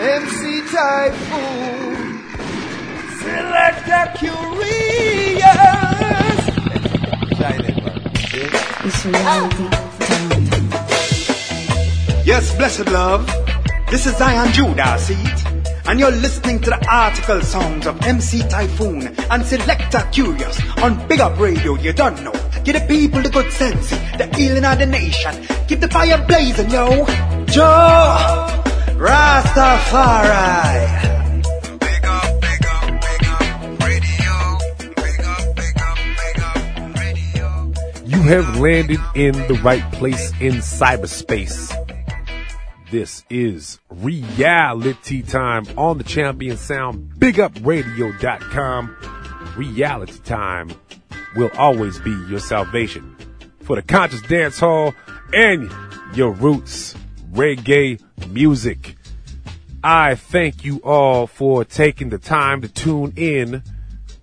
MC Taiyefoon, Selector Kurious. Yes, blessed love. This is Zion Judah, see it? And you're listening to the article songs of MC Taiyefoon and Selector Kurious on Big Up Radio. You don't know. Give the people the good sense, the healing of the nation. Keep the fire blazing, yo. Joe Rastafari. You have landed in the right place in cyberspace. This is reality time on the champion sound, bigupradio.com. Reality time will always be your salvation for the conscious dance hall and your roots reggae music. I thank you all for taking the time to tune in.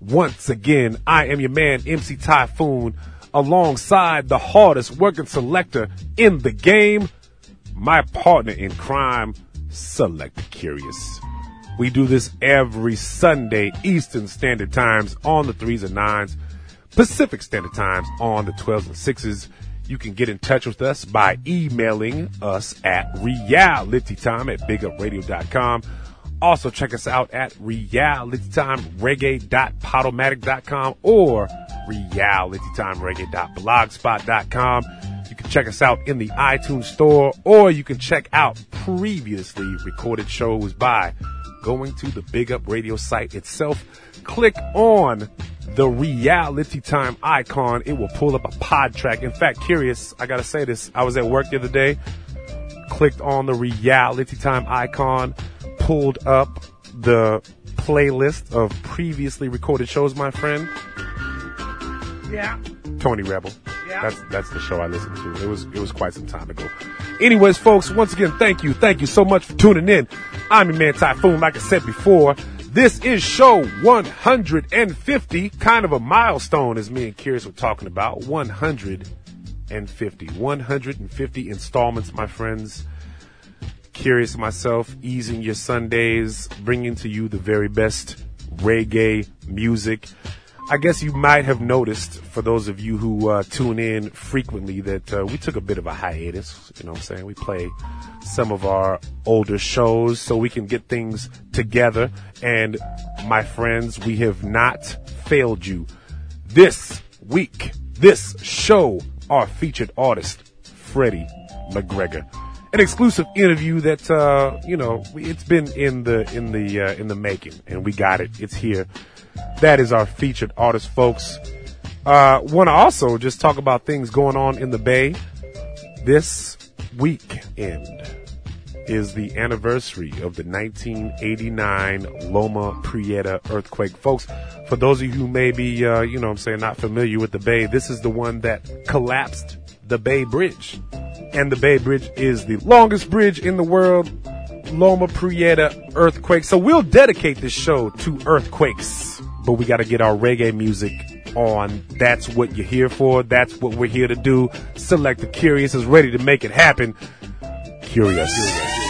Once again, I am your man, MC Taiyefoon, alongside the hardest working selector in the game, my partner in crime, Selector Kurious. We do this every Sunday, Eastern Standard Times on the threes and nines, Pacific Standard Times on the 12s and sixes. You can get in touch with us by emailing us at realitytime at bigupradio.com. Also check us out at realitytimereggae.podomatic.com or realitytimereggae.blogspot.com. You can check us out in the iTunes store or you can check out previously recorded shows by going to the Big Up Radio site itself. Click on the reality time icon. It will pull up a pod track. In fact, Kurious, I gotta say this. I was at work the other day, clicked on the reality time icon, pulled up the playlist of previously recorded shows, my friend. Yeah. Tony Rebel. Yeah. That's that's the show I listened to. It was it was quite some time ago. Anyways, folks, once again, thank you, thank you so much for tuning in. I'm your man Taiyefoon. Like I said before, this is show 150, kind of a milestone, as me and Kurious were talking about. 150, 150 installments, my friends. Kurious myself, easing your Sundays, bringing to you the very best reggae music. I guess you might have noticed, for those of you who uh, tune in frequently, that uh, we took a bit of a hiatus. You know what I'm saying? We play some of our older shows so we can get things together. And my friends, we have not failed you. This week, this show, our featured artist, Freddie McGregor. An exclusive interview that uh, you know it's been in the in the uh, in the making, and we got it. It's here. That is our featured artist, folks. Uh, Want to also just talk about things going on in the Bay. This weekend is the anniversary of the 1989 Loma Prieta earthquake. Folks, for those of you who may be, uh, you know I'm saying, not familiar with the Bay, this is the one that collapsed the Bay Bridge. And the Bay Bridge is the longest bridge in the world. Loma Prieta earthquake. So we'll dedicate this show to earthquakes, but we got to get our reggae music on. That's what you're here for. That's what we're here to do. Selector Kurious is ready to make it happen. Kurious. It's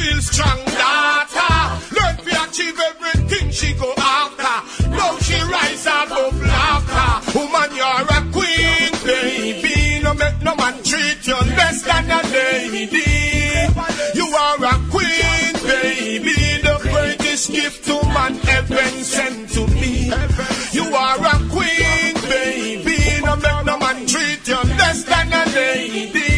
real strong daughter. Learn to achieve everything she go after. Now she rise above laughter. Woman, you're a queen, baby. No make no man treat you less than a lady. You are a queen, baby. The greatest gift to man ever sent to me. You are a queen, baby. No make no man treat you less than a lady.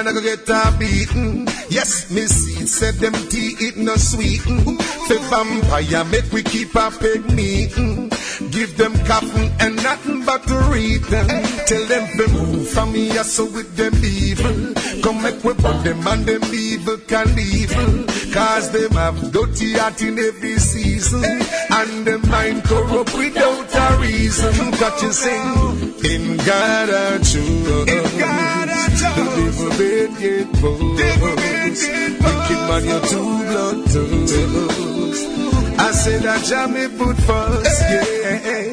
wine I go get a beaten. Yes, Missy Seed said them tea it no sweeten. The vampire make we keep a pig meeting. Give them cotton and nothing but to read them. Hey. Tell them be move from me, yes, so with them evil. Come make we put them and them evil can evil. Cause them have dirty heart in every season. Hey. And them mind corrupt without a reason. Got you sing, in God are true bed get boast. Wicked man, you're too blood toast. I said that Jah me put first, yeah.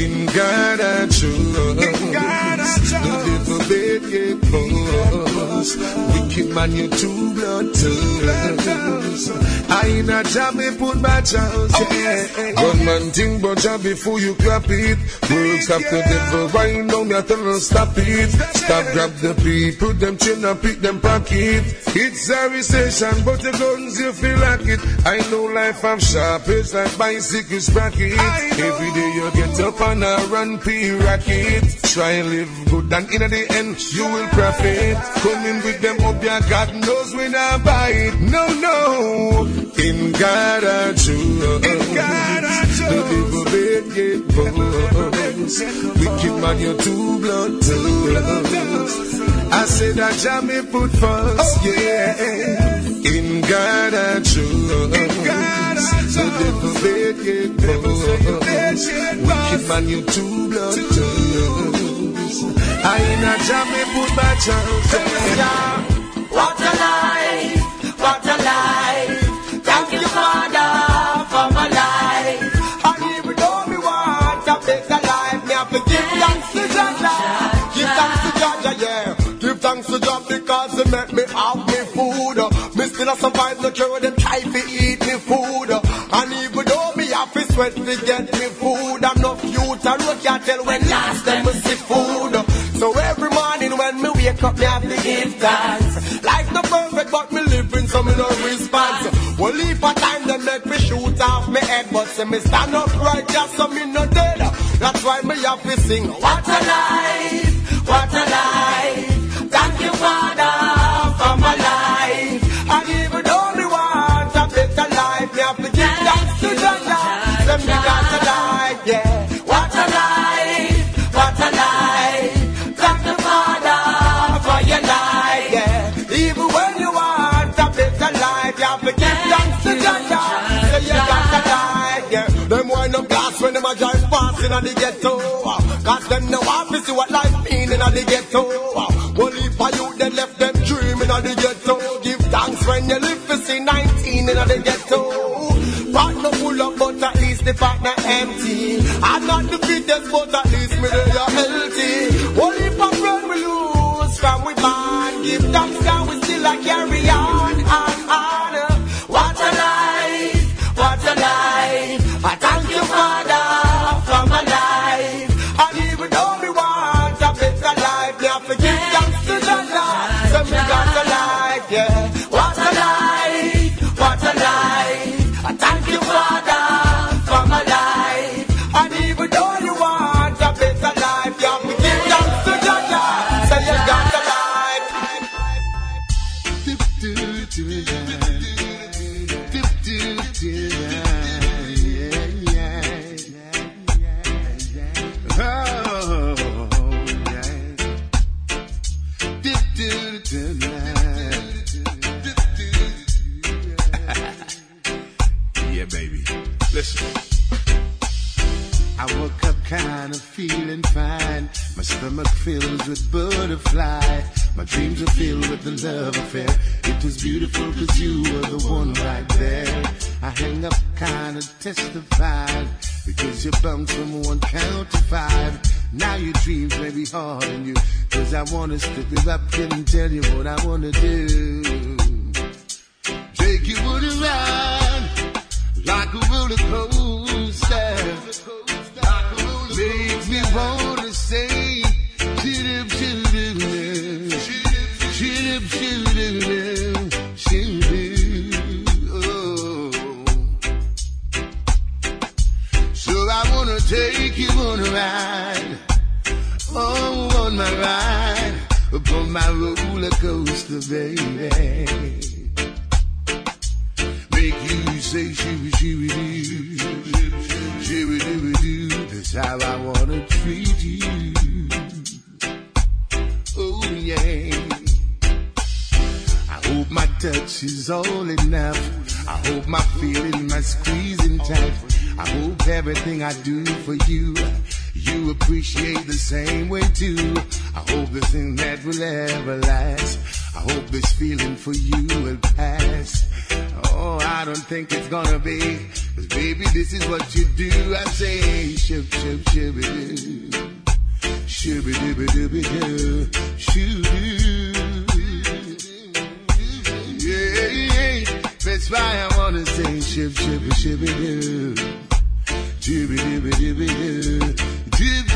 In God I trust. In God I trust. The devil bed get boast. Wicked man, you're too blood toast. I in a Jah me put my trust, yeah. Gunman think but Jah before you clap it. Works after the devil right now, me I stop it. Stop grab the people, them chin and pick them pocket. It's a recession, but the guns you feel like it. I know life I'm sharp, it's like bicycle sprocket. Every day you get up and I run P racket. Try and live good and in the end you will profit. Coming with them up, yeah, God knows when I buy it. No, no. In God I trust. In God I trust. The devil bed get boast. Wicked man, you're too blood oh. toast. I said that Jah me put first, yeah. In God I trust. The devil bed get boast. Wicked man, you too blood toast. Oh. I in a Jah me put my trust. Yeah. A survive the cure, them try to eat me food. And even though me have to sweat to get me food, enough youth a road can't tell when last them me see food. So every morning when me wake up, me have to give thanks. Life not perfect, but me living, so me no response. Well, if a time they make me shoot off me head, but say me stand up right, just so me no dead. That's why me have to sing. What a life, what a life. A drive past in the ghetto. Cause them know want to see what life mean in the ghetto. Well, if I you then left them dreaming in the ghetto. Give thanks when you live to see 19 in the ghetto. Partner full up, but at least the partner empty. I'm not the fittest, but at least me they are healthy. Well, if a friend we lose from we bond, give thanks and we still a carry on, stomach fills with butterfly. My dreams are filled with the love affair. It was beautiful cause you were the one right there. I hang up kind of testified because you bounced from one count to five. Now your dreams may be hard on you cause I wanna stick it up and tell you what I wanna do. Take you on a ride like a roller coaster. Makes me wanna say, how I wanna treat you. Yeah. I hope my touch is all enough. I hope my feeling, my squeezing tight. I hope everything I do for you, you appreciate the same way too. I hope the thing that will ever last. I hope this feeling for you will pass. Oh, I don't think it's gonna be. Cause baby, this is what you do. I say, shib, shibby doo. Shibby dibby dibby doo. Shoo Yeah, yeah. That's why I wanna say, shib, shibby, shibby doo. Jibby dibby dibby doo. Jib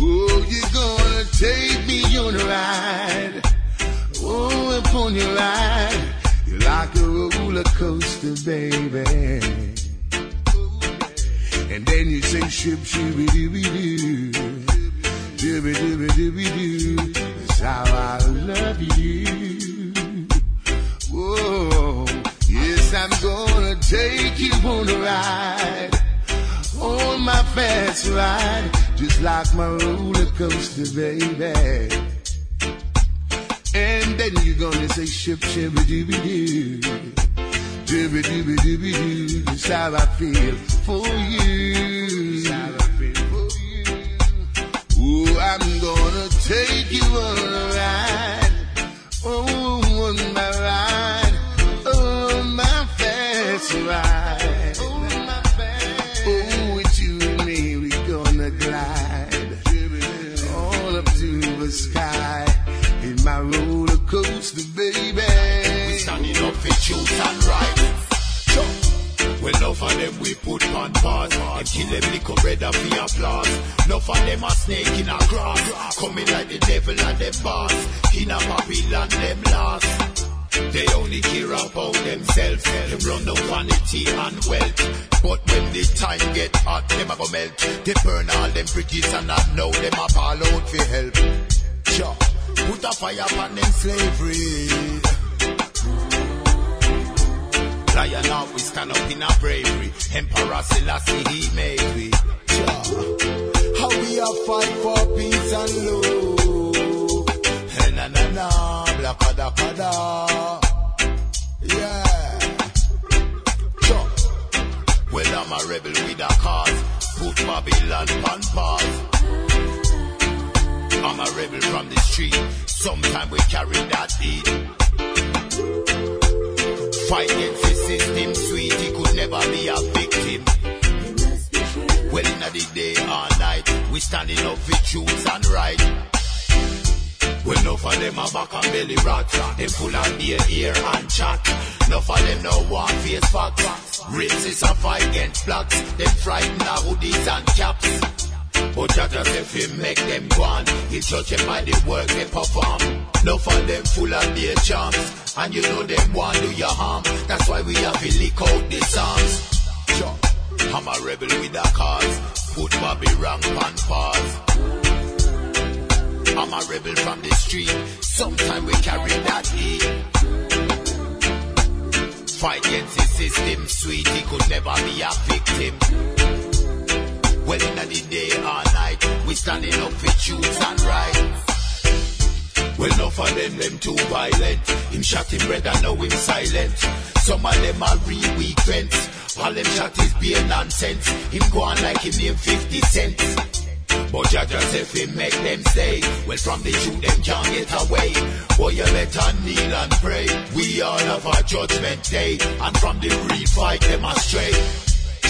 Oh, you're gonna take me on a ride. Oh, upon your ride. You're like a roller coaster, baby. And you say, shib, shibby, dibby, doo. Dibby, dibby, dibby, doo. That's how I love you. Whoa, yes, I'm gonna take you on a ride. On my fast ride, just like my roller coaster, baby. And then you're gonna say, shib, shibby, dibby, doo. Dibby, dibby, dibby, doo. That's how I feel for you. That's how I feel for you. Ooh, I'm gonna take you on a ride. Oh, on my ride. Oh, my fast ride. Oh, with you and me, we gonna glide. All up to the sky. In my roller coaster, baby. We standing up for truth and enough of them we put on pause And kill them little brother for applause Enough of them a snake in a grass Coming like the devil and them boss In a Babylon them lost they only care about themselves. Them run on vanity and wealth. But when the time get hot, them a go melt. They burn all them bridges and I know them a fall out for help. Sure. Put a fire upon them slavery. We stand up in a bravery. Emperor Selassie he made we. Sure. How we a fight for peace and love. Hey, na na na, blakada kada. Yeah. Well, I'm a rebel with a cause. Put Babylon on pause. I'm a rebel from the street. Sometime we carry that heat. Fight against the system, sweet. He could never be a victim. Well, in the day or night, we standing up for truth and right. Well, enough of them are back and belly rot. Them full of beer, ear and chat. Enough of them no one face facts. Racists a fight against blacks. Them frighten our hoodies and caps. Oh, but Jaja if he make them he judge them by the work they perform. No of them full of their charms, and you know them want do you harm. That's why we have to lick out the songs. Sure. I'm a rebel with a cause, put Bobby rank on pause. I'm a rebel from the street, sometime we carry that heat. Fight against the system, sweet, he could never be a victim. Well, in the day or night, we standing up for truth and right. Well, enough of them, them too violent. Him shot him brother, now him silent. Some of them are real weak friends. All them shot is beer nonsense. Him go on like him name 50 cents. But Jaja if he make them stay Well from the shoot them can't get away Boy you better kneel and pray We all have a judgment day And from the real fight them astray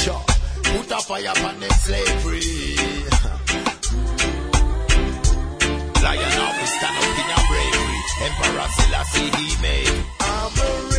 Sure Put a fire upon them slavery. Lion we stand up in a bravery. Emperor Selassie he made.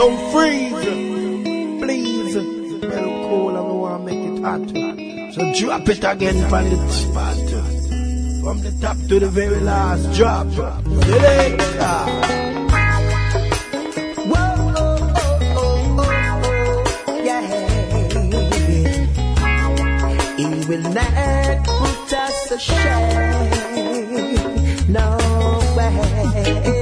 Don't freeze. Please. Well, cool. I don't want to make it hot. So drop it again from the spot. From the top to the very last drop. Selector. will not put us to. No way.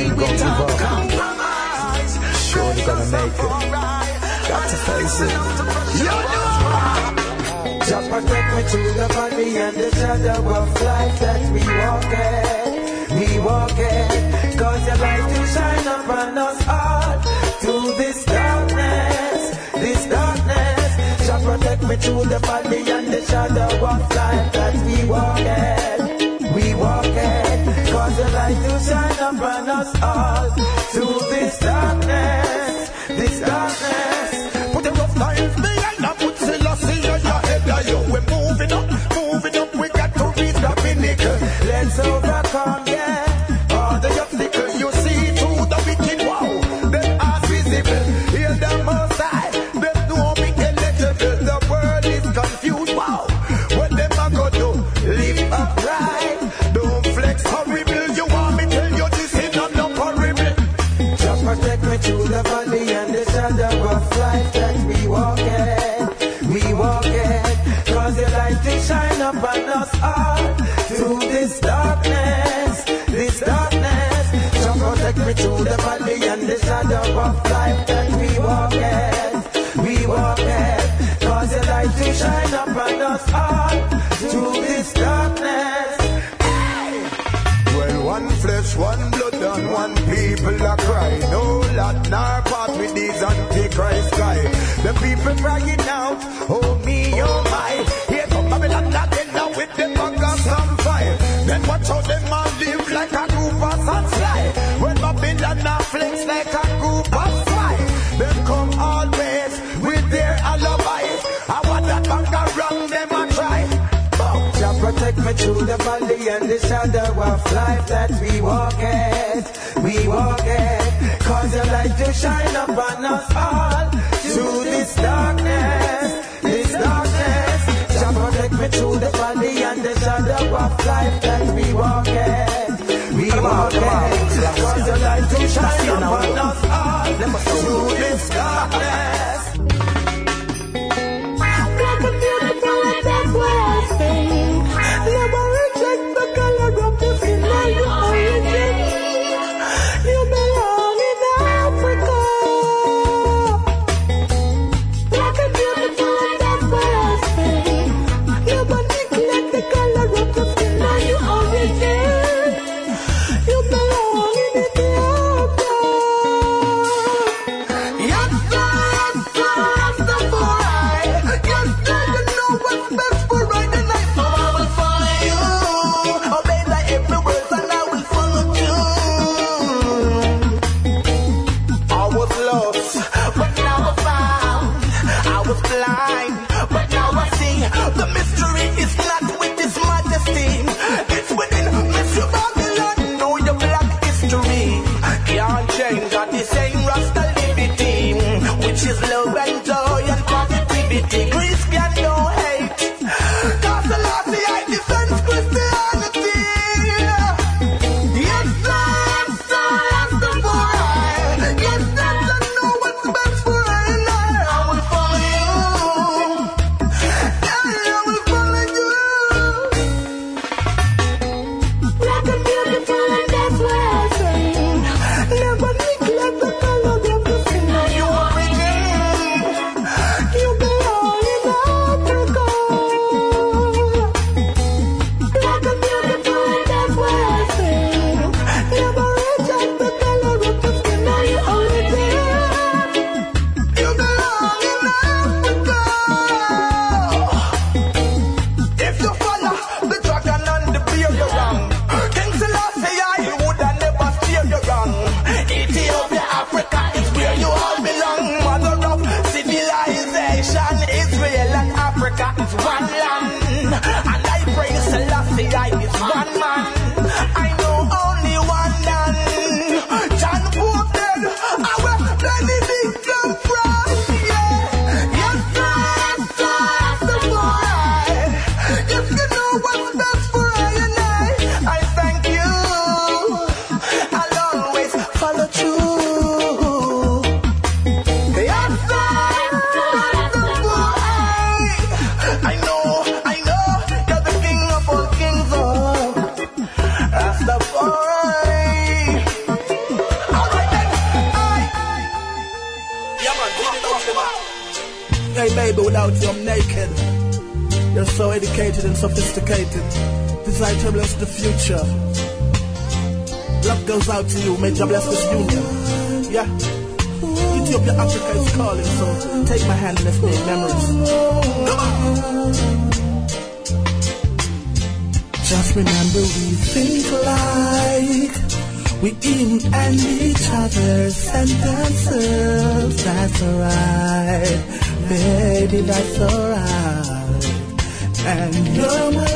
ain't gonna give up. Surely gonna make it. Got to face it. You know. Just protect me through the body and the shadow of life that we walk in. We walk in. Cause your light to shine upon us all. Through this darkness, this darkness. Just protect me through the body and the shadow of life that we walk in. We walk in. Cause the light to shine upon us all. To this darkness, this darkness. and the shadow of life that we walk at, we walk at. Cause the light to shine upon us all through this darkness, this darkness. Shall protect me through the valley and the shadow of life that we walk at. We walk at. Cause your light to shine upon us all through this darkness. And sophisticated. Desire to bless the future. Love goes out to you. May God bless this union. Yeah. Ethiopia, Africa is calling, so take my hand and let's make memories. Come on. Just remember we think like we in and each other's sentences. That's alright, baby, that's alright. And my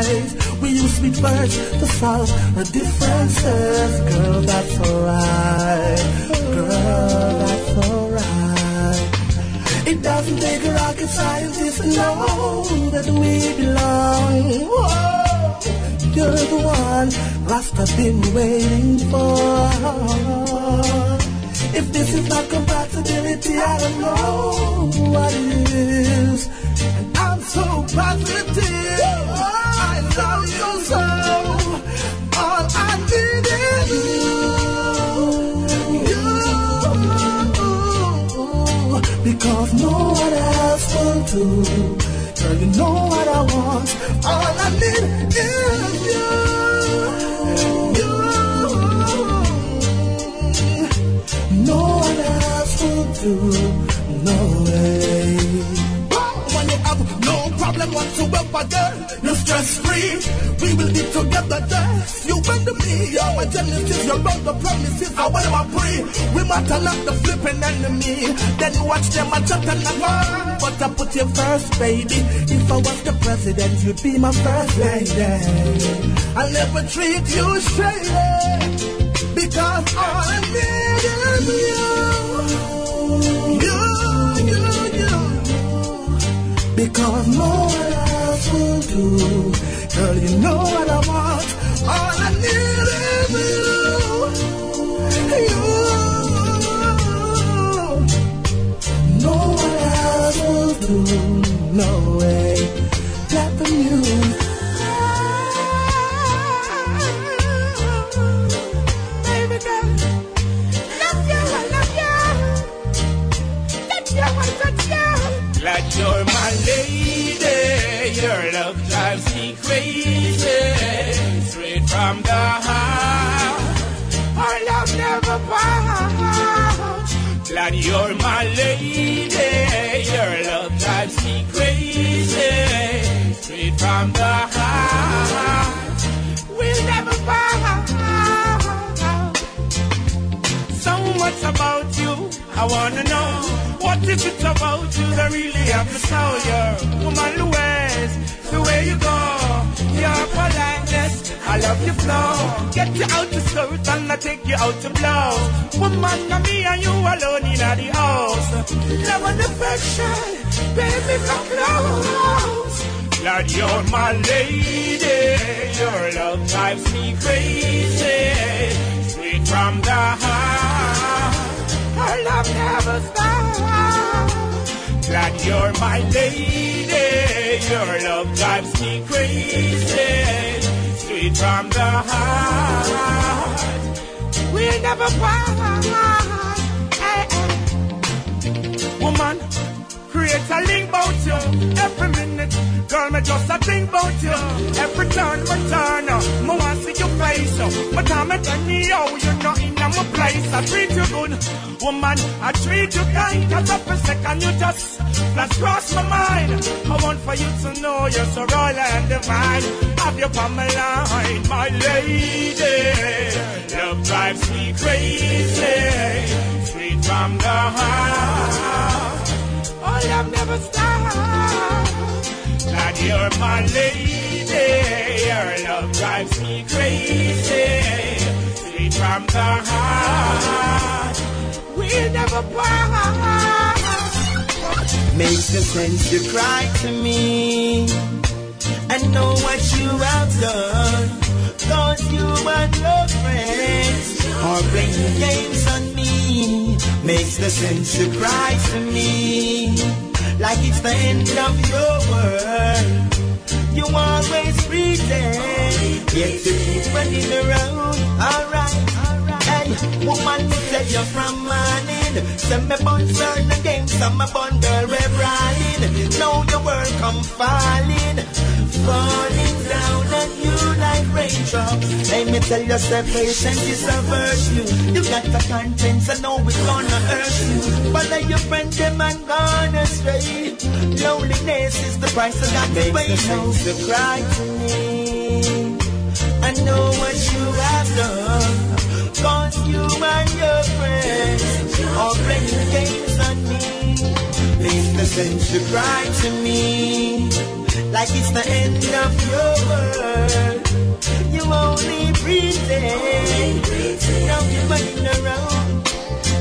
life. We use sweet words to solve our differences. Girl, that's alright. Girl, that's alright. It doesn't take a rocket scientist to know that we belong. Whoa, you're the one Rasta's been waiting for. If this is not compatibility, I don't know what it is. Will. Girl, you know what I want. All I need is you. You. No one else will do. No way. When you have no problem whatsoever, girl, you're stress free. We will be together, girl. You and me, my genesis, you're all the promises. I my pray. We matter not the flipping enemy. Then you watch them a chat and one. But I put you first, baby. If I was the president, you'd be my first lady. I'll never treat you straight. Because all I need is you. You, you, you. Because no one else will do. Girl, you know what I want. All I need is you. You. No way. Let the music. Baby girl, love you, I love you. You, I you. Glad you're my lady. Your love drives me crazy. Straight from the heart. Our love never parts. Glad you're my lady. Crazy. Straight from the heart. We'll never part. So much about you, I wanna know. What is it about you that really have to show you? Woman, ways, the way you go, your politeness, I love your flow. Get you out the skirt and I take you out to blow. Woman, me and you alone in the house. Love and affection, baby, come close. Glad you're my lady. Your love drives me crazy. Sweet from the heart. Our love never stops. Glad you're my lady. Your love drives me crazy. Sweet from the heart. We'll never part. Eh, eh. Woman, create a link about you every minute. Girl, me just a think about you. Every turn, my turn, me want see your face. My time, me tell me how you know in my place. I treat you good, woman. I treat you kind. Cause up a second, you just flash cross my mind. I want for you to know you're so royal and divine. Have you on my line, my lady. Love drives me crazy. Straight from the heart. Oh, love never stops. Glad you're my lady. Your love drives me crazy. Straight from the heart. We'll never part. Makes no sense you cry to me. I know what you have done. Cause you and your friends are playing games on Makes no sense you cry to me. Like it's the end of your world. You always pretend, yet you keep running around. Alright, hey, woman, me tell you're from morning. Send me bun certain games, some me bun girl we brawling. Now your world come falling, falling down you raindrops. Let me tell you, say patience is a virtue. You got the contents, I know it's gonna hurt you. But let your friend them and gone astray. Loneliness is the price I got to pay. To cry to me. I know what you have done. Cause you and your friends are playing games on me. Makes no sense to cry to me. Like it's the end of your world. You only pretend. Now you're running around.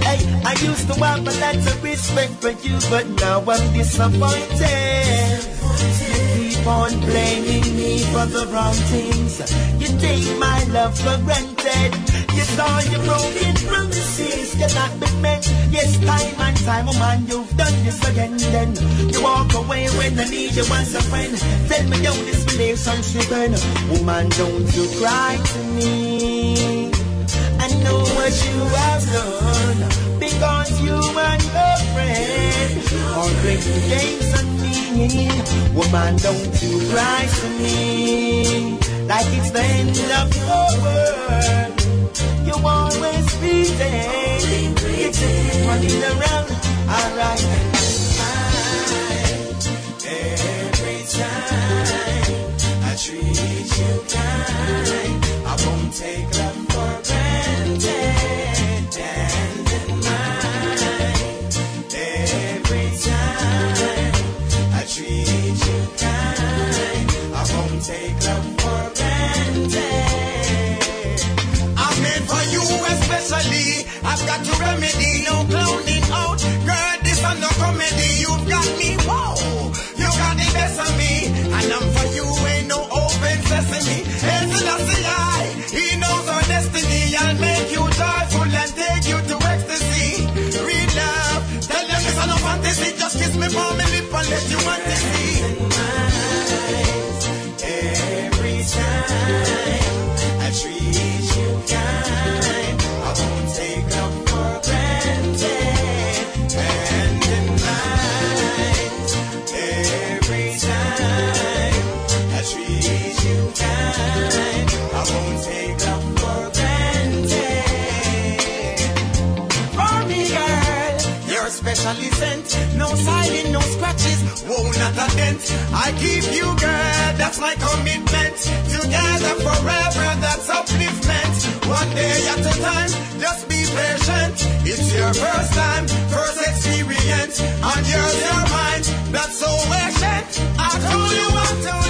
Hey, I used to have a lot of respect for you, but now I'm disappointed. Keep on blaming me for the wrong things. You take my love for granted. You saw your broken promises cannot be met. Yes, time and time, oh man, you've done this again. Then you walk away when I need you as a friend. Tell me how this relationship end. Woman, don't you cry to me. Know what you have done because you and your friend are playing games on me. Woman, don't you cry to me like it's the end of your world. You always pretend keep running around. Alright. Every time I treat you kind, I won't take you're sent. No signing, no scratches, whoa, not a dent. I keep you, girl, that's my commitment. Together forever, that's upliftment. One day at a time, just be patient. It's your first time, first experience, and yours, your mind, that's so ancient. I told you, I told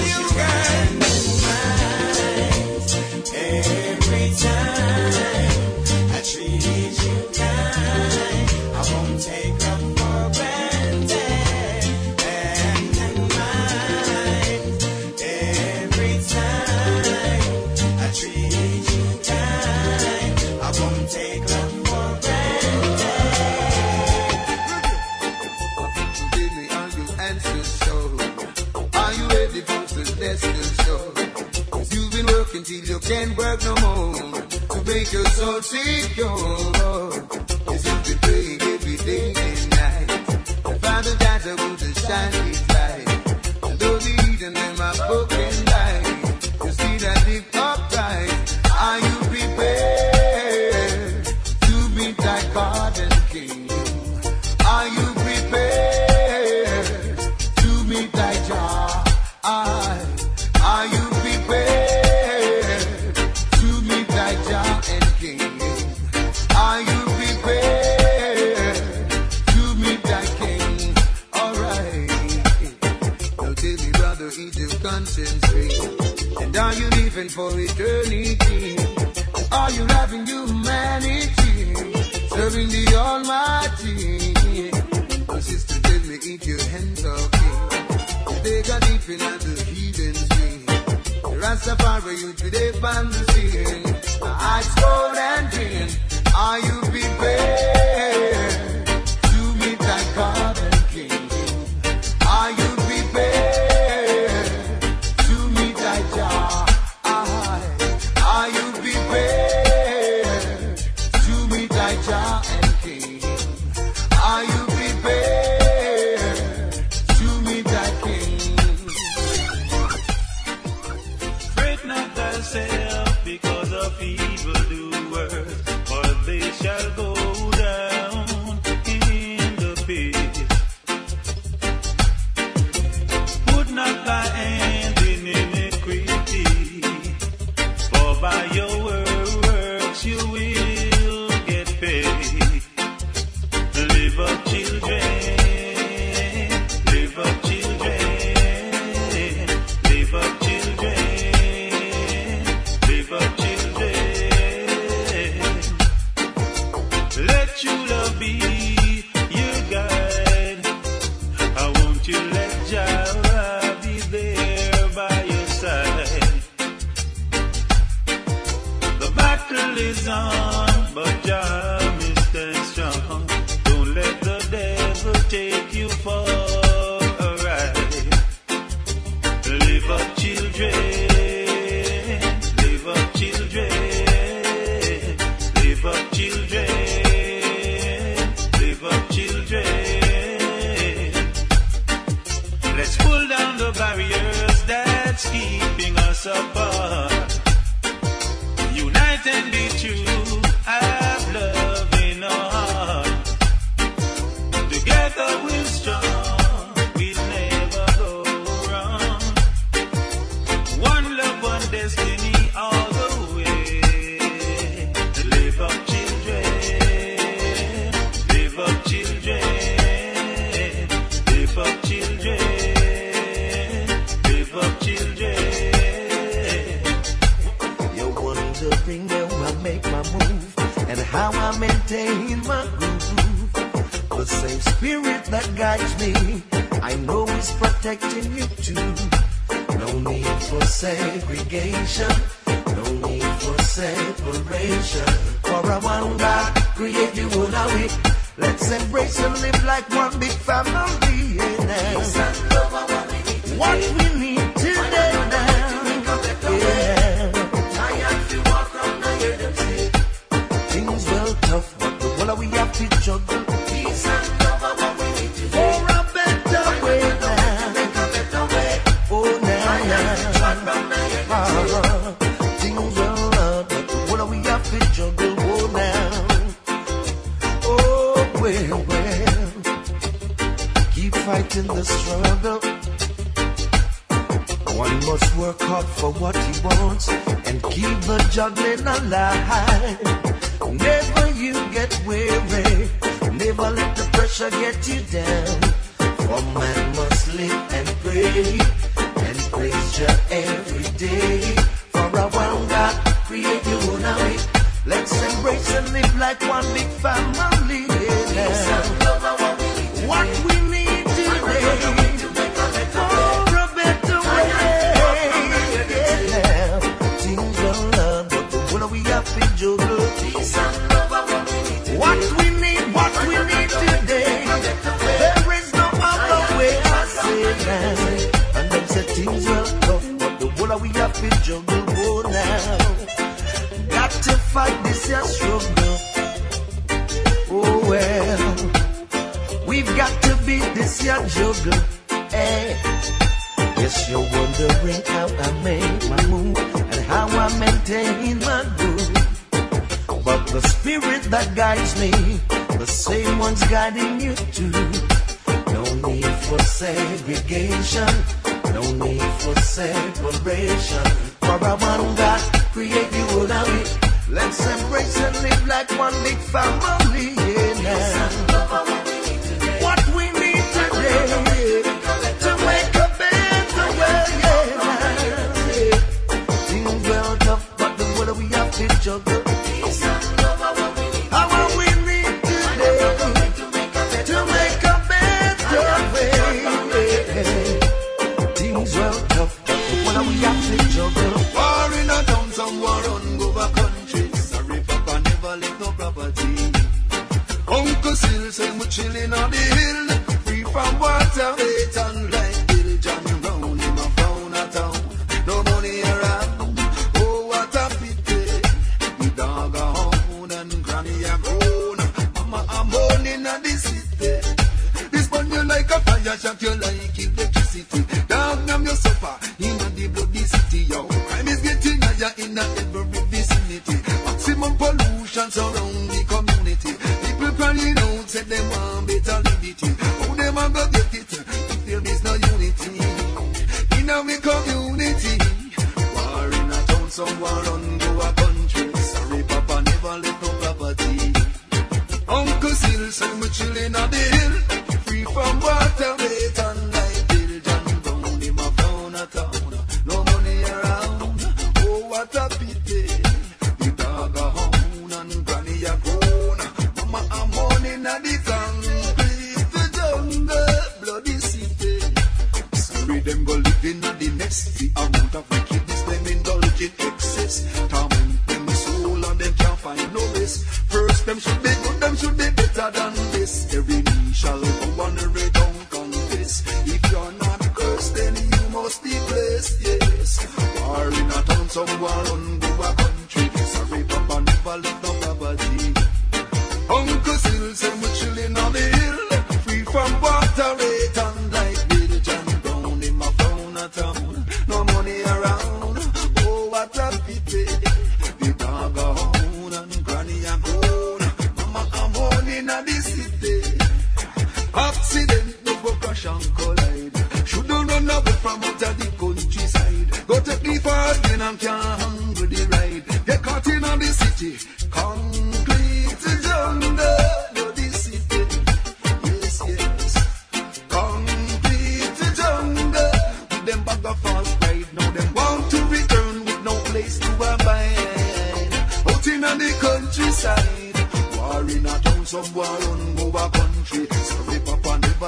juggling alive. Never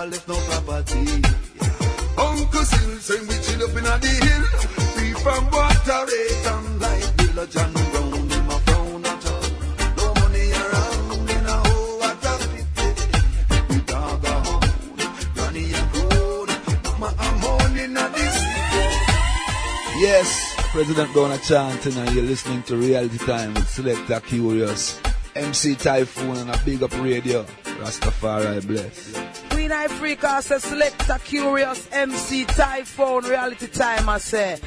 Never left no property. Uncle Sil say we chill up in a the hill, free from water, rate and light. Bill John Brown, him a frown at all. No money around in a whole what a pity. We dog a hound, Granny grown, mama a mourning at the city. Yes, President Donna chanting and you're listening to Reality Time with Selector Kurious, MC Taiyefoon and a big up radio. Rastafari bless. Says Selector Kurious MC Taiyefoon reality time I say.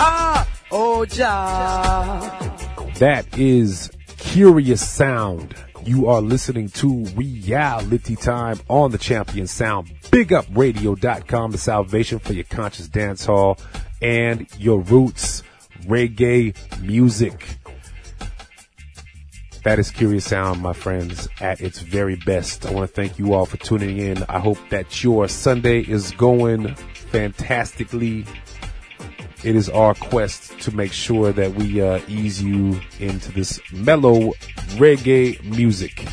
Ah, oh ja. That is Kurious Sound. You are listening to Reality Time on the Champion Sound. Big up BigUpRadio.com, the salvation for your conscious dance hall and your roots reggae music. That is Kurious Sound, my friends, at its very best. I want to thank you all for tuning in. I hope that your Sunday is going fantastically. It is our quest to make sure that we uh, ease you into this mellow reggae music.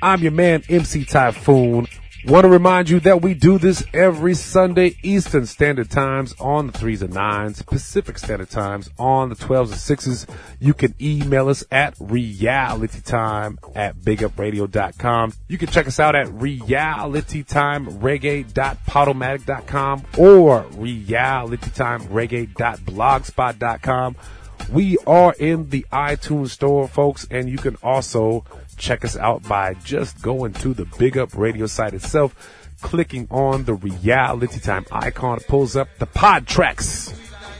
I'm your man, MC Taiyefoon. Want to remind you that we do this every Sunday Eastern Standard Times on the threes and nines, Pacific Standard Times on the twelves and sixes. You can email us at realitytime at bigupradio.com. You can check us out at realitytimereggae.podomatic.com or realitytimereggae.blogspot.com. We are in the iTunes store, folks, and you can also check us out by just going to the Big Up Radio site itself, clicking on the Reality Time icon. It pulls up the pod tracks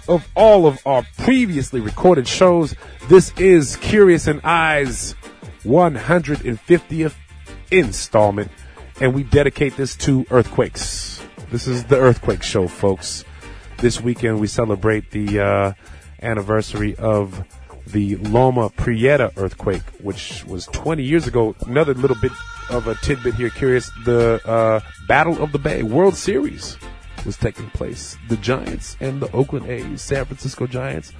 of all of our previously recorded shows. This is Kurious and Eyes 150th installment, and we dedicate this to earthquakes. This is the earthquake show, folks. This weekend we celebrate the uh, anniversary of the Loma Prieta earthquake, which was 20 years ago. Another little bit of a tidbit here, Kurious. The uh, Battle of the Bay World Series was taking place. The Giants and the Oakland A's, San Francisco Giants,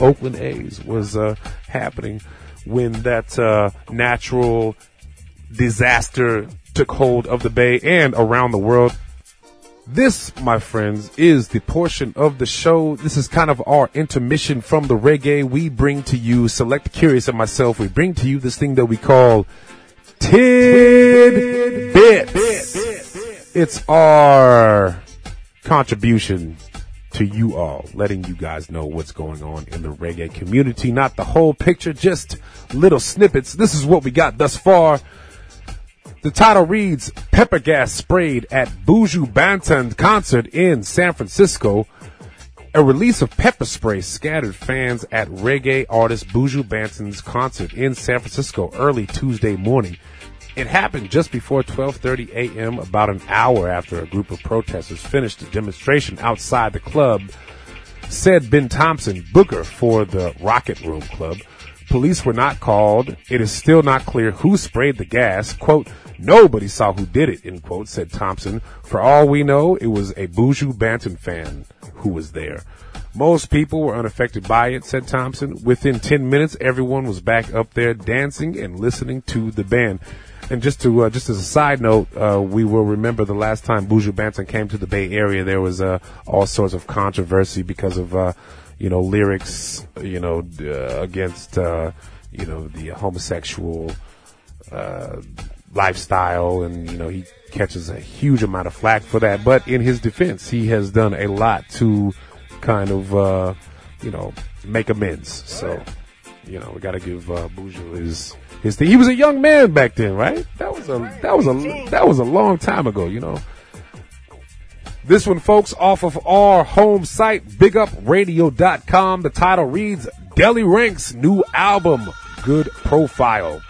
Oakland A's was uh, happening when that uh, natural disaster took hold of the Bay and around the world. This, my friends, is the portion of the show. This is kind of our intermission from the reggae. We bring to you, Selector Kurious and myself, we bring to you this thing that we call Tidbits. It's our contribution to you all, letting you guys know what's going on in the reggae community. Not the whole picture, just little snippets. This is what we got thus far. The title reads Pepper Gas Sprayed at Buju Banton Concert in San Francisco. A release of pepper spray scattered fans at reggae artist Buju Banton's concert in San Francisco early Tuesday morning. It happened just before 12:30 a.m., about an hour after a group of protesters finished a demonstration outside the club. Said Ben Thompson, booker for the Rocket Room Club. Police were not called. It is still not clear who sprayed the gas. Quote, nobody saw who did it, end quote, said Thompson. For all we know, it was a Buju Banton fan who was there. Most people were unaffected by it, said Thompson. Within 10 minutes, everyone was back up there dancing and listening to the band. And just to, uh, just as a side note, uh, we will remember the last time Buju Banton came to the Bay Area, there was, uh, all sorts of controversy because of, uh, you know, lyrics, you know, uh, against, uh, you know, the homosexual, uh, lifestyle and, you know, he catches a huge amount of flack for that. But in his defense, he has done a lot to kind of, uh, you know, make amends. So, you know, we gotta give, uh, Buju his, his thing. He was a young man back then, right? That was a, that was a, that was a long time ago, you know. This one, folks, off of our home site, bigupradio.com. The title reads Delly Ranx' new album, Good Profile.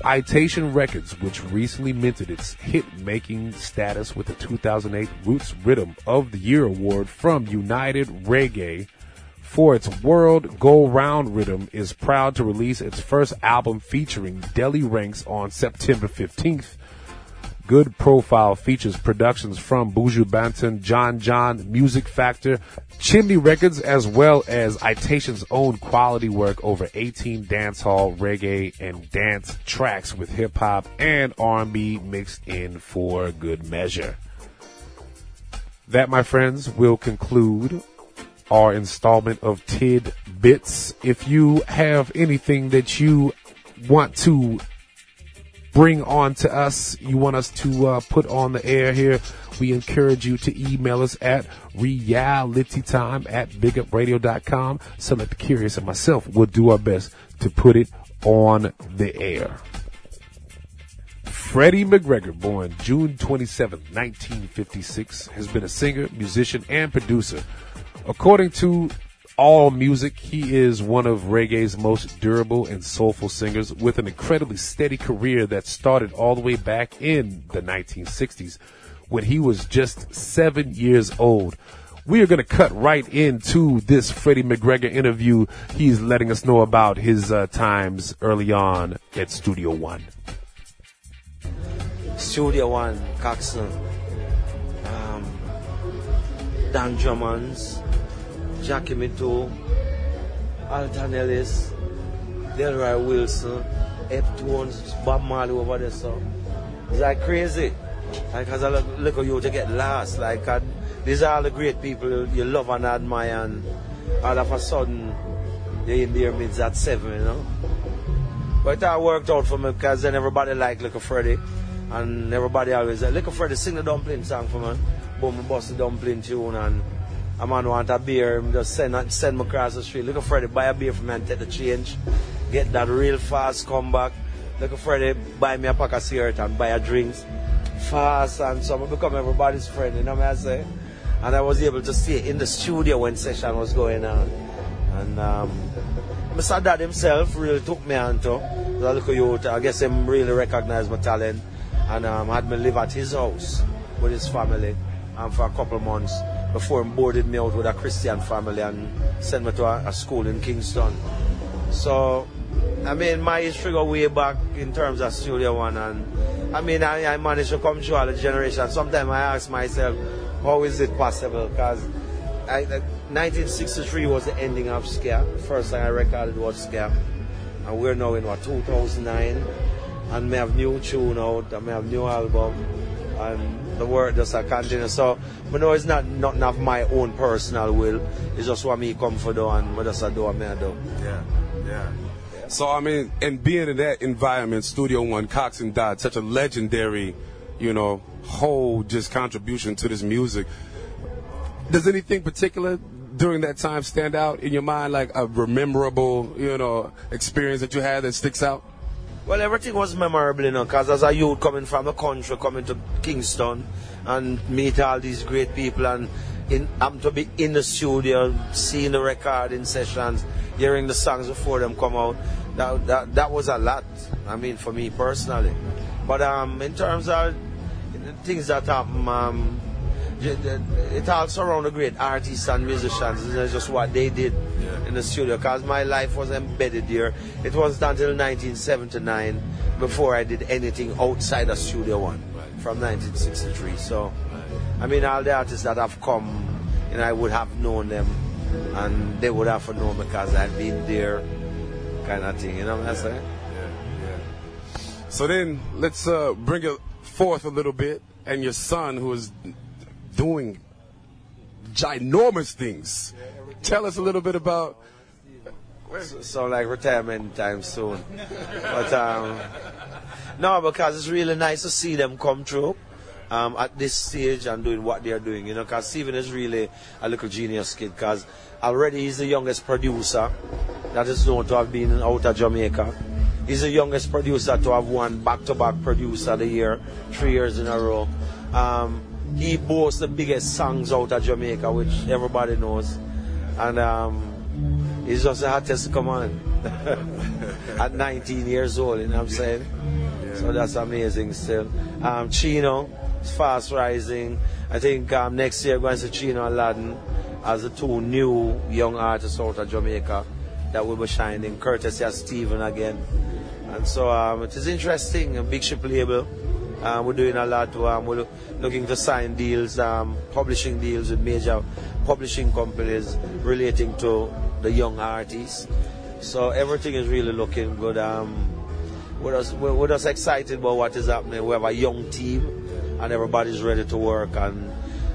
Itation Records, which recently minted its hit-making status with the 2008 Roots Rhythm of the Year award from United Reggae for its World Go Round rhythm, is proud to release its first album featuring Delly Ranx on September 15th. Good Profile features productions from Buju Banton, John John, Music Factor, Chimney Records, as well as Itation's own quality work over 18 dancehall, reggae, and dance tracks with hip hop and R&B mixed in for good measure. That, my friends, will conclude our installment of Tid Bits. If you have anything that you want to bring on to us, you want us to uh, put on the air here, we encourage you to email us at realitytime at bigupradio.com. Selector Kurious and myself will do our best to put it on the air. Freddie McGregor, born June 27, 1956, has been a singer, musician, and producer. According to All Music, he is one of reggae's most durable and soulful singers with an incredibly steady career that started all the way back in the 1960s when he was just seven years old. We are going to cut right into this Freddie McGregor interview. He's letting us know about his uh, times early on at Studio One. Studio One, Coxsone, um, Don Drummonds, Jackie Mittoo, Alton Ellis, Delroy Wilson, Ep Tones, Bob Marley over there, so it's like crazy. Like, as I look, look at you to get lost, like, uh, these are all the great people you, love and admire, and all of a sudden, you're in their midst at seven, you know. But that worked out for me because then everybody liked Little Freddie. And everybody always said, Little Freddie, sing the dumpling song for me. Boom, I bust the dumpling tune and a man want a beer, him just send, send me across the street. Little Freddie, buy a beer for me and take the change. Get that real fast, come back. Little Freddie, buy me a pack of cigarette and buy a drinks. Fast and so I become everybody's friend, you know what I say? And I was able to stay in the studio when session was going on. And um, Mr. Dodd himself really took me on to. I look youth, I guess him really recognized my talent and um, had me live at his house with his family um, for a couple months before he boarded me out with a Christian family and sent me to a, a school in Kingston. So, I mean, my history go way back in terms of Studio One, and I mean, I, I managed to come through all the generations. Sometimes I ask myself, how is it possible? Because 1963 was the ending of Ska. First thing I recorded was Ska. And we're now in what, 2009? And we have new tune out, and we have new album, and the work just a continue. So, I know it's not nothing of my own personal will. It's just what me come for do, and I just a do what me I do. Yeah, yeah. So I mean, and being in that environment, Studio One, Coxsone Dodd, such a legendary, you know, whole just contribution to this music. Does anything particular during that time stand out in your mind, like a memorable, you know, experience that you had that sticks out? Well, everything was memorable, you know, because as a youth coming from the country, coming to Kingston and meet all these great people and in, I'm to be in the studio, seeing the recording sessions, hearing the songs before them come out. That, that, that was a lot, I mean, for me personally. But um, in terms of things that happen, um, it all surround the great artists and musicians. It's just what they did in the studio. Because my life was embedded here. It wasn't until 1979 before I did anything outside of Studio One from 1963. So, I mean, all the artists that have come, you know, I would have known them, and they would have known me because I've been there, kind of thing. You know what I'm saying? So then let's uh, bring it forth a little bit, and your son, who is doing ginormous things. Tell us a little bit about. So, so like retirement time soon. But um, no, because it's really nice to see them come through um, at this stage and doing what they're doing. You know, because Stephen is really a little genius kid. Because already he's the youngest producer that is known to have been out of Jamaica. He's the youngest producer to have won back-to-back producer of the year, three years in a row. Um, he boasts the biggest songs out of Jamaica, which everybody knows. And um, He's just the hottest to come on. At 19 years old, you know what I'm saying? So that's amazing still. Um, Chino is fast rising. I think um, next year we're going to see Chino Aladdin as the two new young artists out of Jamaica that will be shining, courtesy of Stephen again. And so um, it is interesting, a big ship label. Um, we're doing a lot. Um, we're looking to sign deals, um, publishing deals with major publishing companies relating to the young artists. So everything is really looking good. Um, we're, just, we're, just excited about what is happening. We have a young team, and everybody's ready to work. And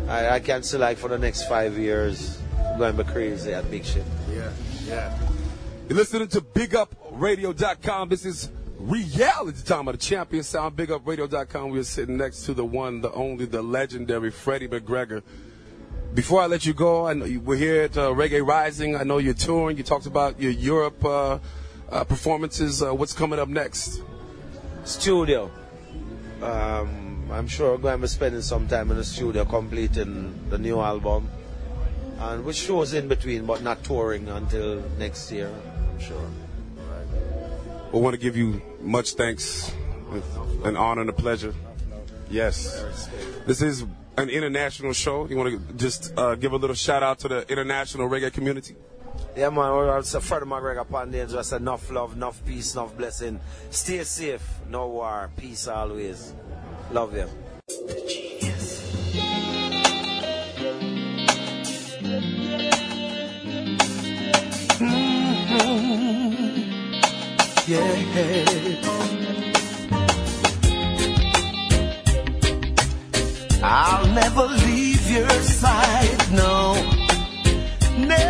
I, I can see, like, for the next five years, going to be crazy at Big Ship. Yeah, yeah. You're listening to BigUpRadio.com. This is reality time of the champion sound. BigUpRadio.com. We're sitting next to the one, the only, the legendary Freddie McGregor. Before I let you go, I know you we're here at uh, Reggae Rising. I know you're touring. You talked about your Europe uh, uh, performances. Uh, what's coming up next? Studio. Um, I'm sure we're going to be spending some time in the studio completing the new album. And with shows in between, but not touring until next year, I'm sure. We want to give you much thanks, an honor and a pleasure. Yes. This is an international show. You want to just uh, give a little shout out to the international reggae community? Yeah, man, we're also Freddie McGregor upon the just enough love, enough peace, enough blessing. Stay safe, no war, peace always. Love you. I'll never leave your side, no, never.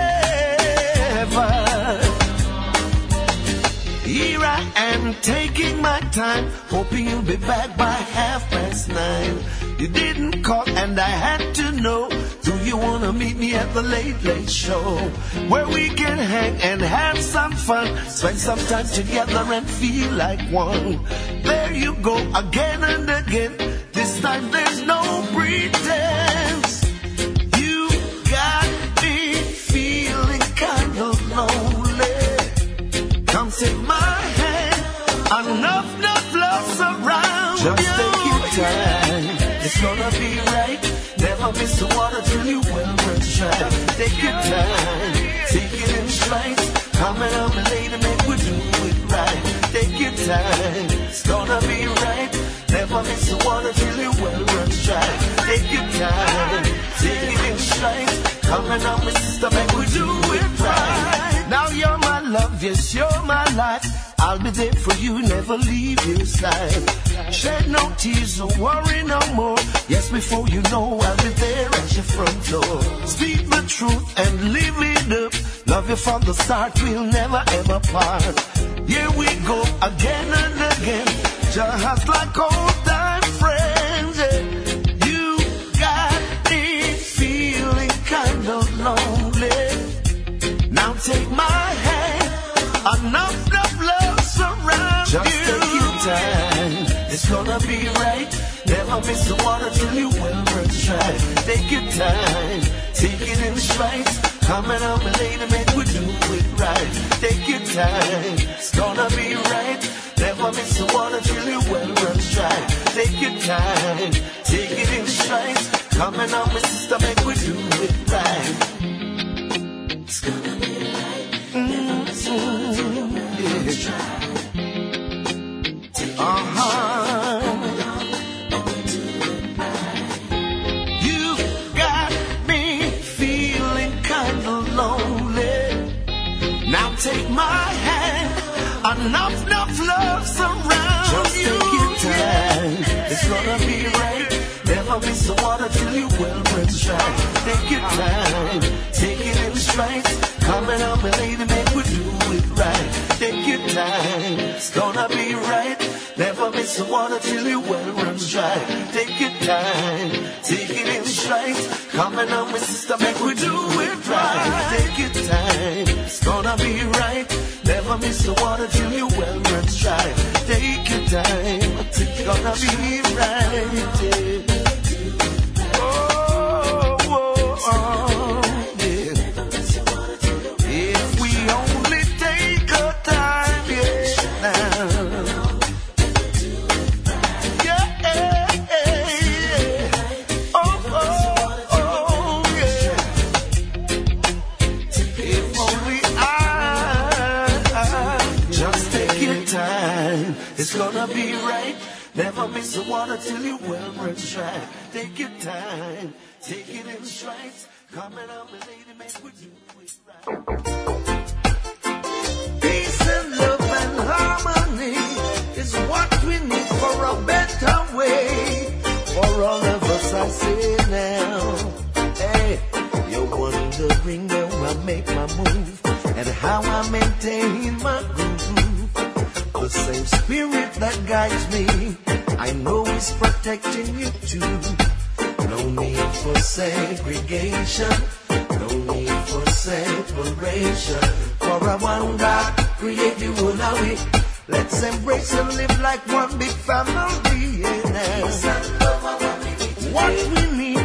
Here I am taking my time, hoping you'll be back by half past nine. You didn't call and I had to know. Do you wanna meet me at the late late show? Where we can hang and have some fun, spend some time together and feel like one. There you go again and again. This time there's no pretense. You got me feeling kind of lonely. Come take my hand. Enough, enough love surround Just you. take your time. It's gonna be right. Never miss the water till you well worth try. Take your time. Take it in stride. Coming up lady, make we do it right. Take your time. It's gonna be right. Never miss the water till you well worth try. Take your time. Take it in stride. Coming up with sister, make we do it right. Now you're love, yes, you're my life. I'll be there for you, never leave your side. Shed no tears, don't worry no more. Yes, before you know, I'll be there at your front door. Speak the truth and live it up. Love you from the start, we'll never ever part. Here we go again and again, just like old time friends. yeah. You got me feeling kind of lonely. Now take my Just take your time, it's gonna be right. Never miss the water till you worth try. Take your time, take it in stride. Coming up later, make we do it right. Take your time, it's gonna be right. Never miss the water till you well try. Take your time, take it in stride. Coming up with sister, make we do it right. It's gonna be right. Never miss Uh-huh. Take your time. Take it in stride. Coming up and help me, lady, make we do it right. Take your time. It's gonna be right. Never miss the water till your well runs dry. Take your time. Take it in stride. Coming up with sister, make we do it right. Take your time. It's gonna be right. Never miss the water till your well runs dry. Take your time. It's gonna be right. yeah. Never miss the water till you well run dry. Take your time, take it in strides. Coming up, lady, make we do it right. Peace and love and harmony is what we need for a better way. For all of us, I say now. Hey, you're wondering where I make my move and how I maintain my groove. The same spirit that guides me, I know is protecting you too. No need for segregation, no need for separation. For a one God create the of it. Let's embrace and live like one big family. Yeah, what we need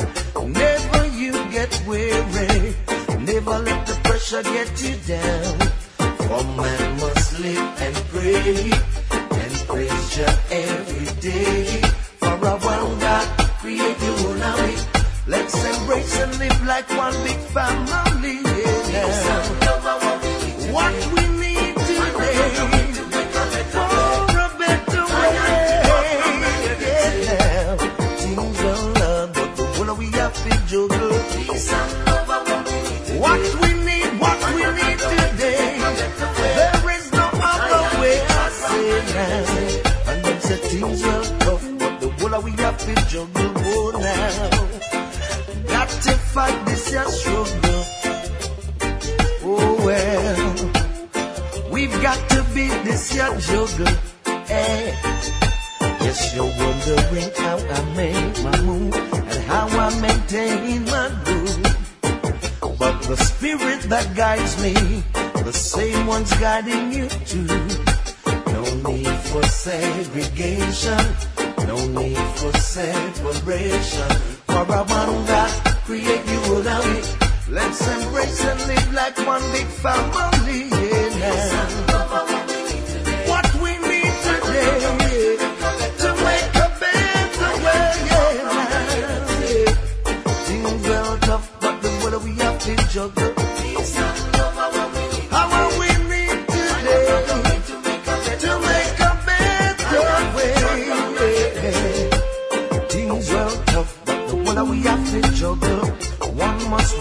Never you get weary, never let the pressure get you down. For man must live and pray and praise Jah every day. For a one God create you whole of. Let's embrace and live like one big family. Yeah. What got to beat this your juggle. Eh, hey. Yes, you're wondering how I make my move and how I maintain my groove. But the spirit that guides me, the same one's guiding you too. No need for segregation, no need for separation. For a one God create you without it. Let's embrace and live like one big family. Yeah,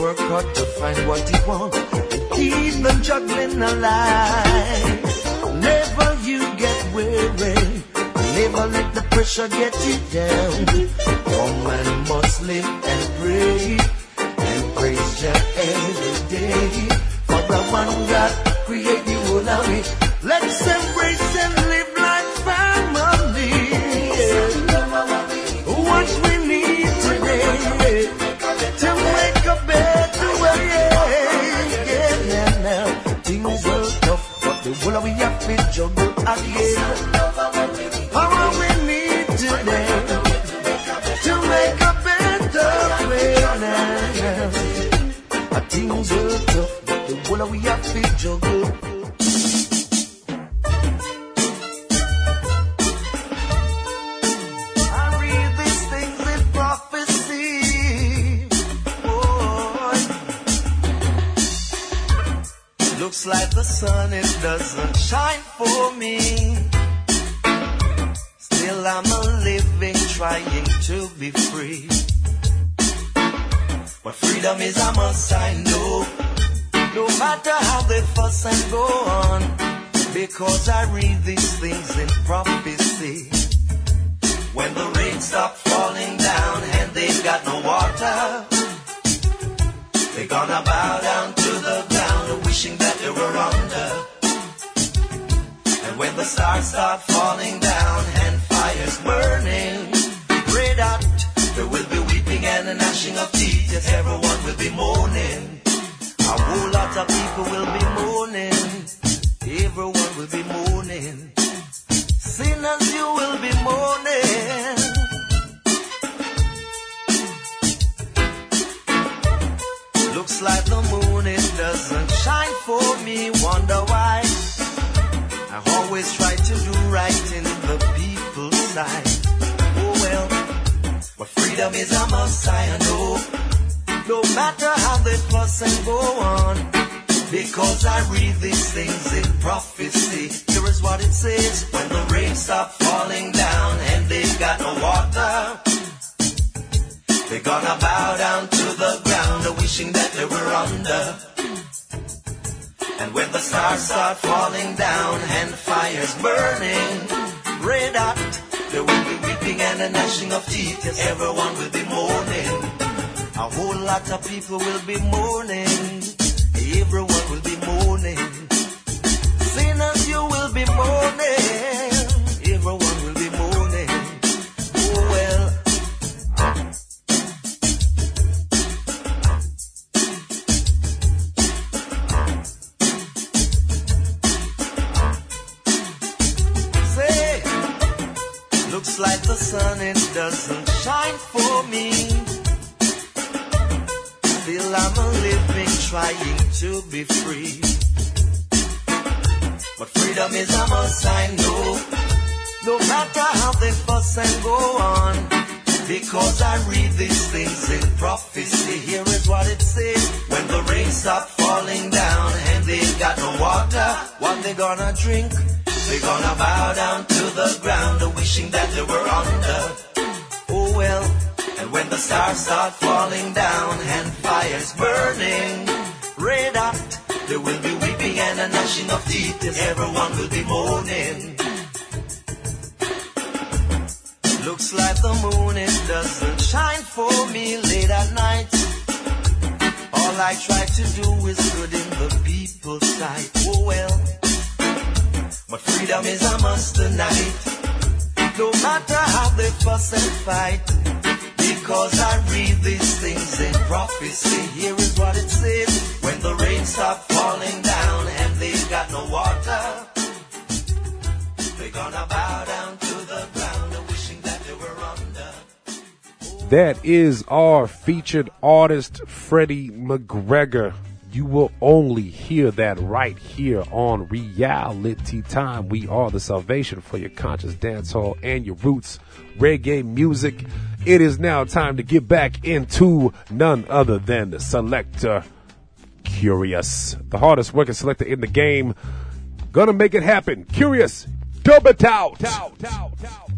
work hard to find what he wants keep the juggling alive. Never you get weary, never let the pressure get you down. For man must live and pray and praise Jah every day. For the one God That is our featured artist, Freddie McGregor. You will only hear that right here on Reality Time. We are the salvation for your conscious dance hall and your roots reggae music. It is now time to get back into none other than the Selector Kurious, the hardest working selector in the game. Gonna make it happen. Kurious, dub it out. Tow, tow, tow.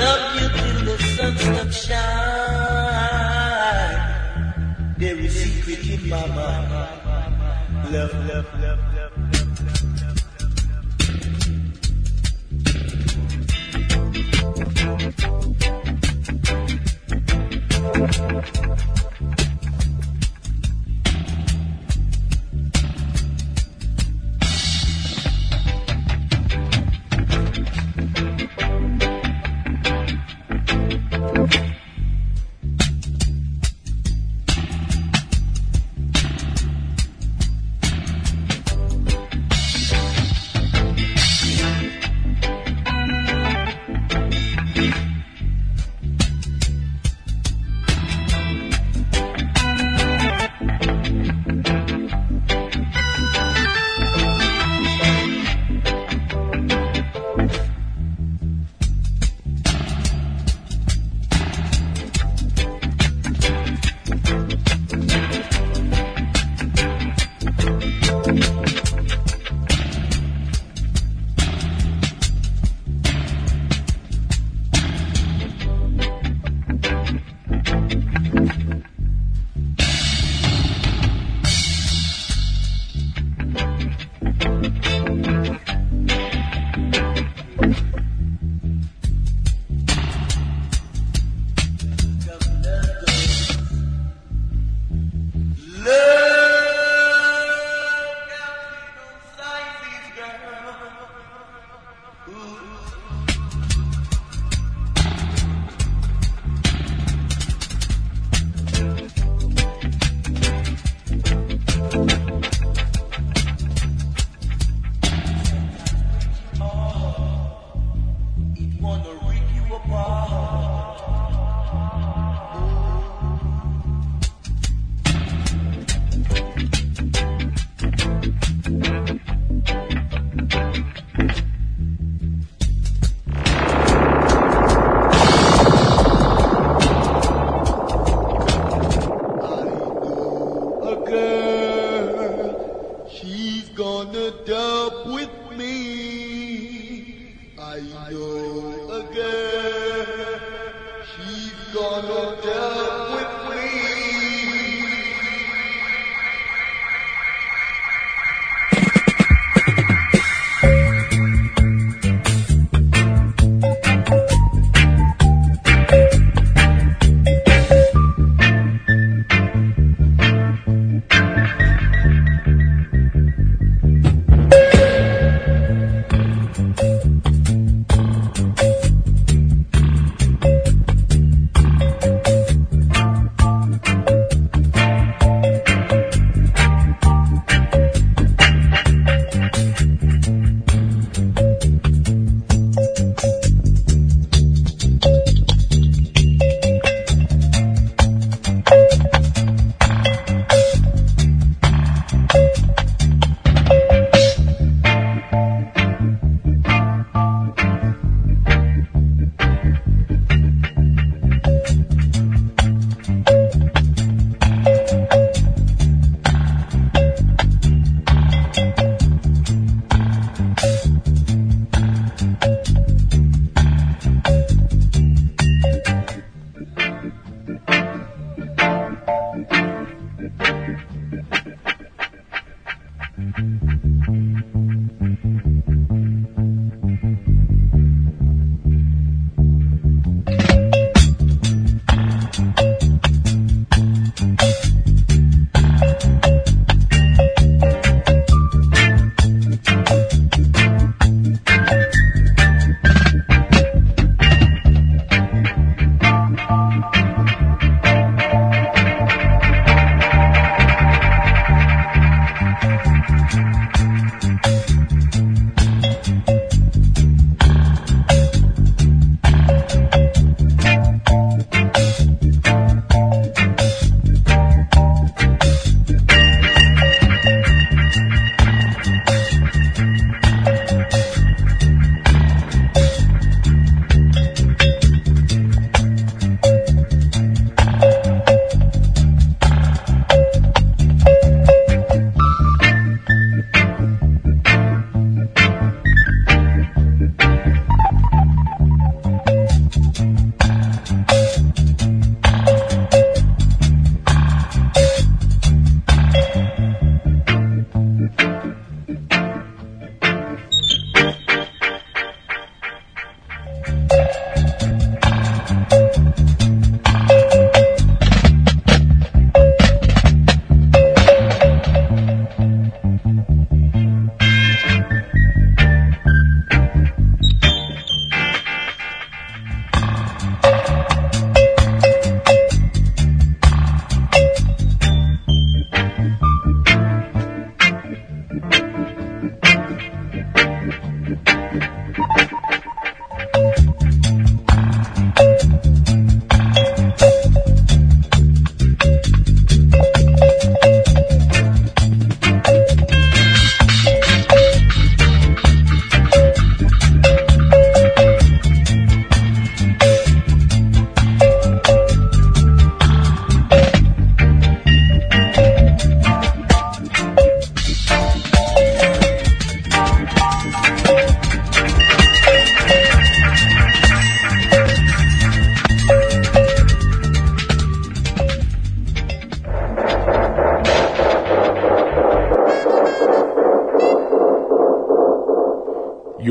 love you till the sun stops shining. There is secret in my mind. Love, love, love, love.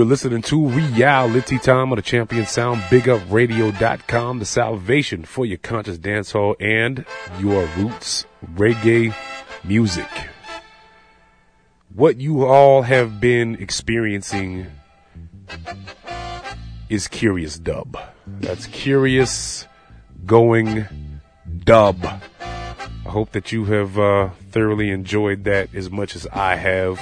You're listening to Reality Time on the Champion Sound, BigUpRadio.com, the salvation for your conscious dancehall and your roots reggae music. What you all have been experiencing is Kurious Dub. That's Kurious Going Dub. I hope that you have uh, thoroughly enjoyed that as much as I have.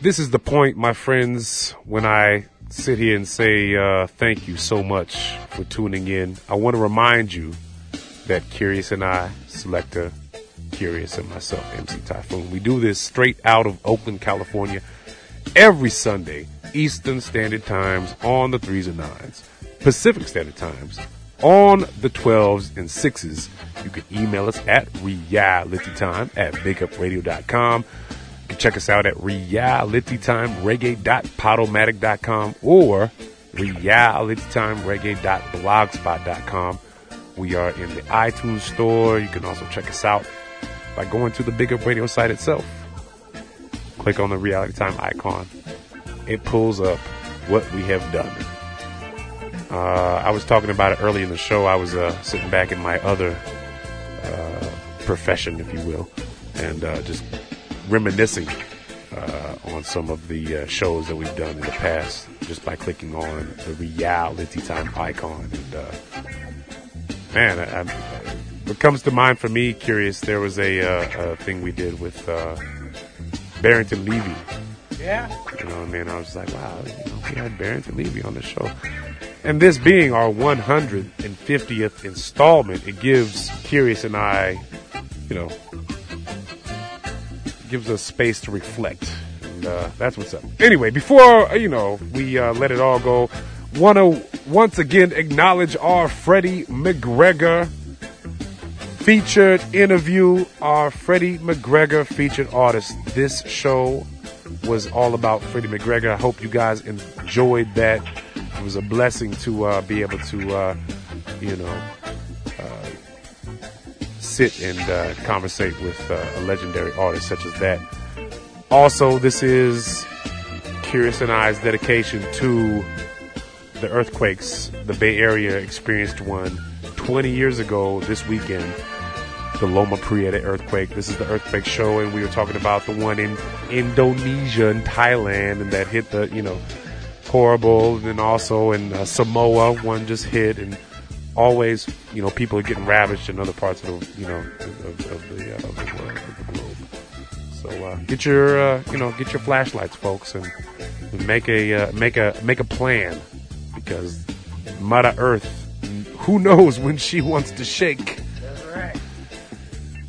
This is the point, my friends, when I sit here and say uh, thank you so much for tuning in. I want to remind you that Kurious and I, Selector Kurious and myself, MC Taiyefoon, we do this straight out of Oakland, California, every Sunday, Eastern Standard Times on the threes and nines, Pacific Standard Times on the 12s and 6s. You can email us at realitytime at bigupradio.com. You can check us out at realitytimereggae.podomatic.com or realitytimereggae.blogspot.com. We are in the iTunes store. You can also check us out by going to the BigUp Radio site itself. Click on the Reality Time icon. It pulls up what we have done. Uh, I was talking about it early in the show. I was uh, sitting back in my other uh, profession, if you will, and uh, just reminiscing uh, on some of the uh, shows that we've done in the past, just by clicking on the reality time icon. And uh, man, I, I, what comes to mind for me, Kurious, there was a, uh, a thing we did with uh, Barrington Levy. Yeah. You know, and then I was like, wow, you know, we had Barrington Levy on the show. And this being our 150th installment, it gives Kurious and I, you know, gives us space to reflect. And uh, that's what's up. Anyway, before, uh, you know, we uh, let it all go, want to once again acknowledge our Freddie McGregor featured interview, our Freddie McGregor featured artist. This show was all about Freddie McGregor. I hope you guys enjoyed that. It was a blessing to uh, be able to, uh, you know, sit and uh, conversate with uh, a legendary artist such as that. Also, this is Kurious and I's dedication to the earthquakes. The Bay Area experienced one 20 years ago this weekend the Loma Prieta earthquake. This is the earthquake show, and we were talking about the one in Indonesia and Thailand, and that hit the, you know, horrible. And also in uh, Samoa, one just hit, and always, you know, people are getting ravaged in other parts of the, you know, of, of the, uh, of the world, of the globe. So uh, get your, uh, you know, get your flashlights, folks, and make a uh, make a make a plan because Mother Earth, who knows when she wants to shake.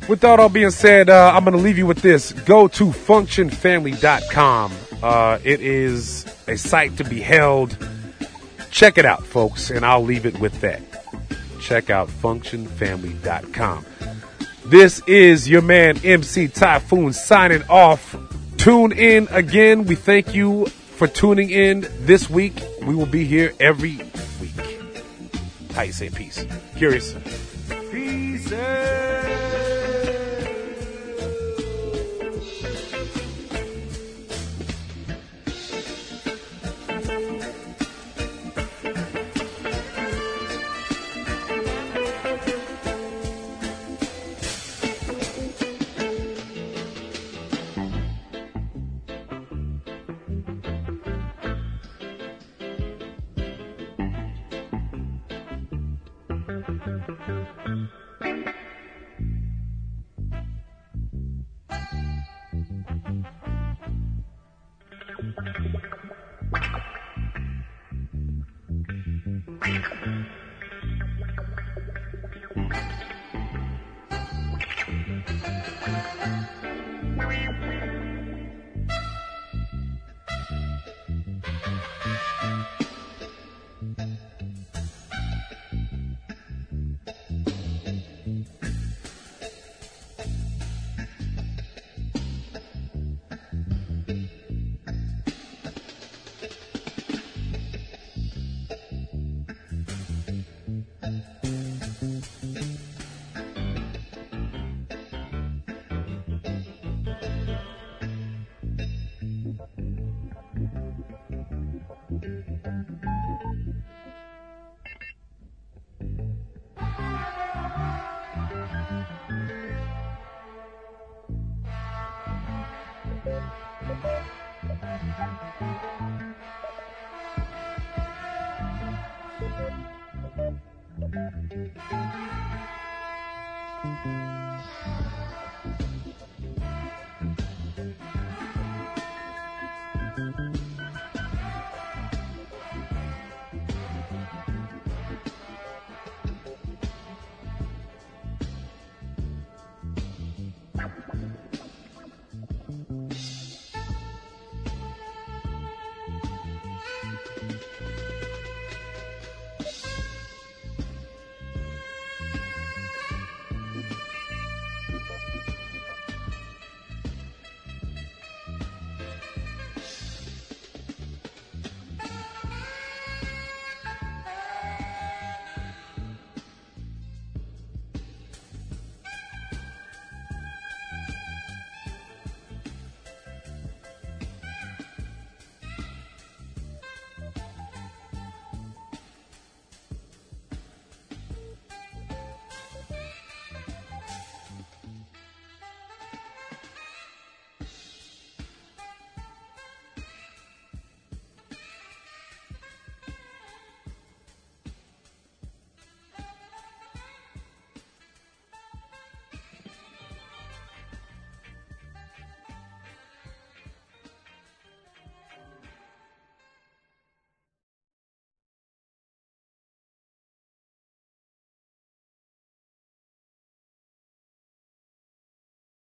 With that all being said, uh, I'm going to leave you with this. Go to functionfamily.com. Uh, it is a site to be held. Check it out, folks, and I'll leave it with that. Check out functionfamily.com. This is your man, MC Taiyefoon, signing off. Tune in again. We thank you for tuning in this week. We will be here every week. How you say peace? Kurious. Peace.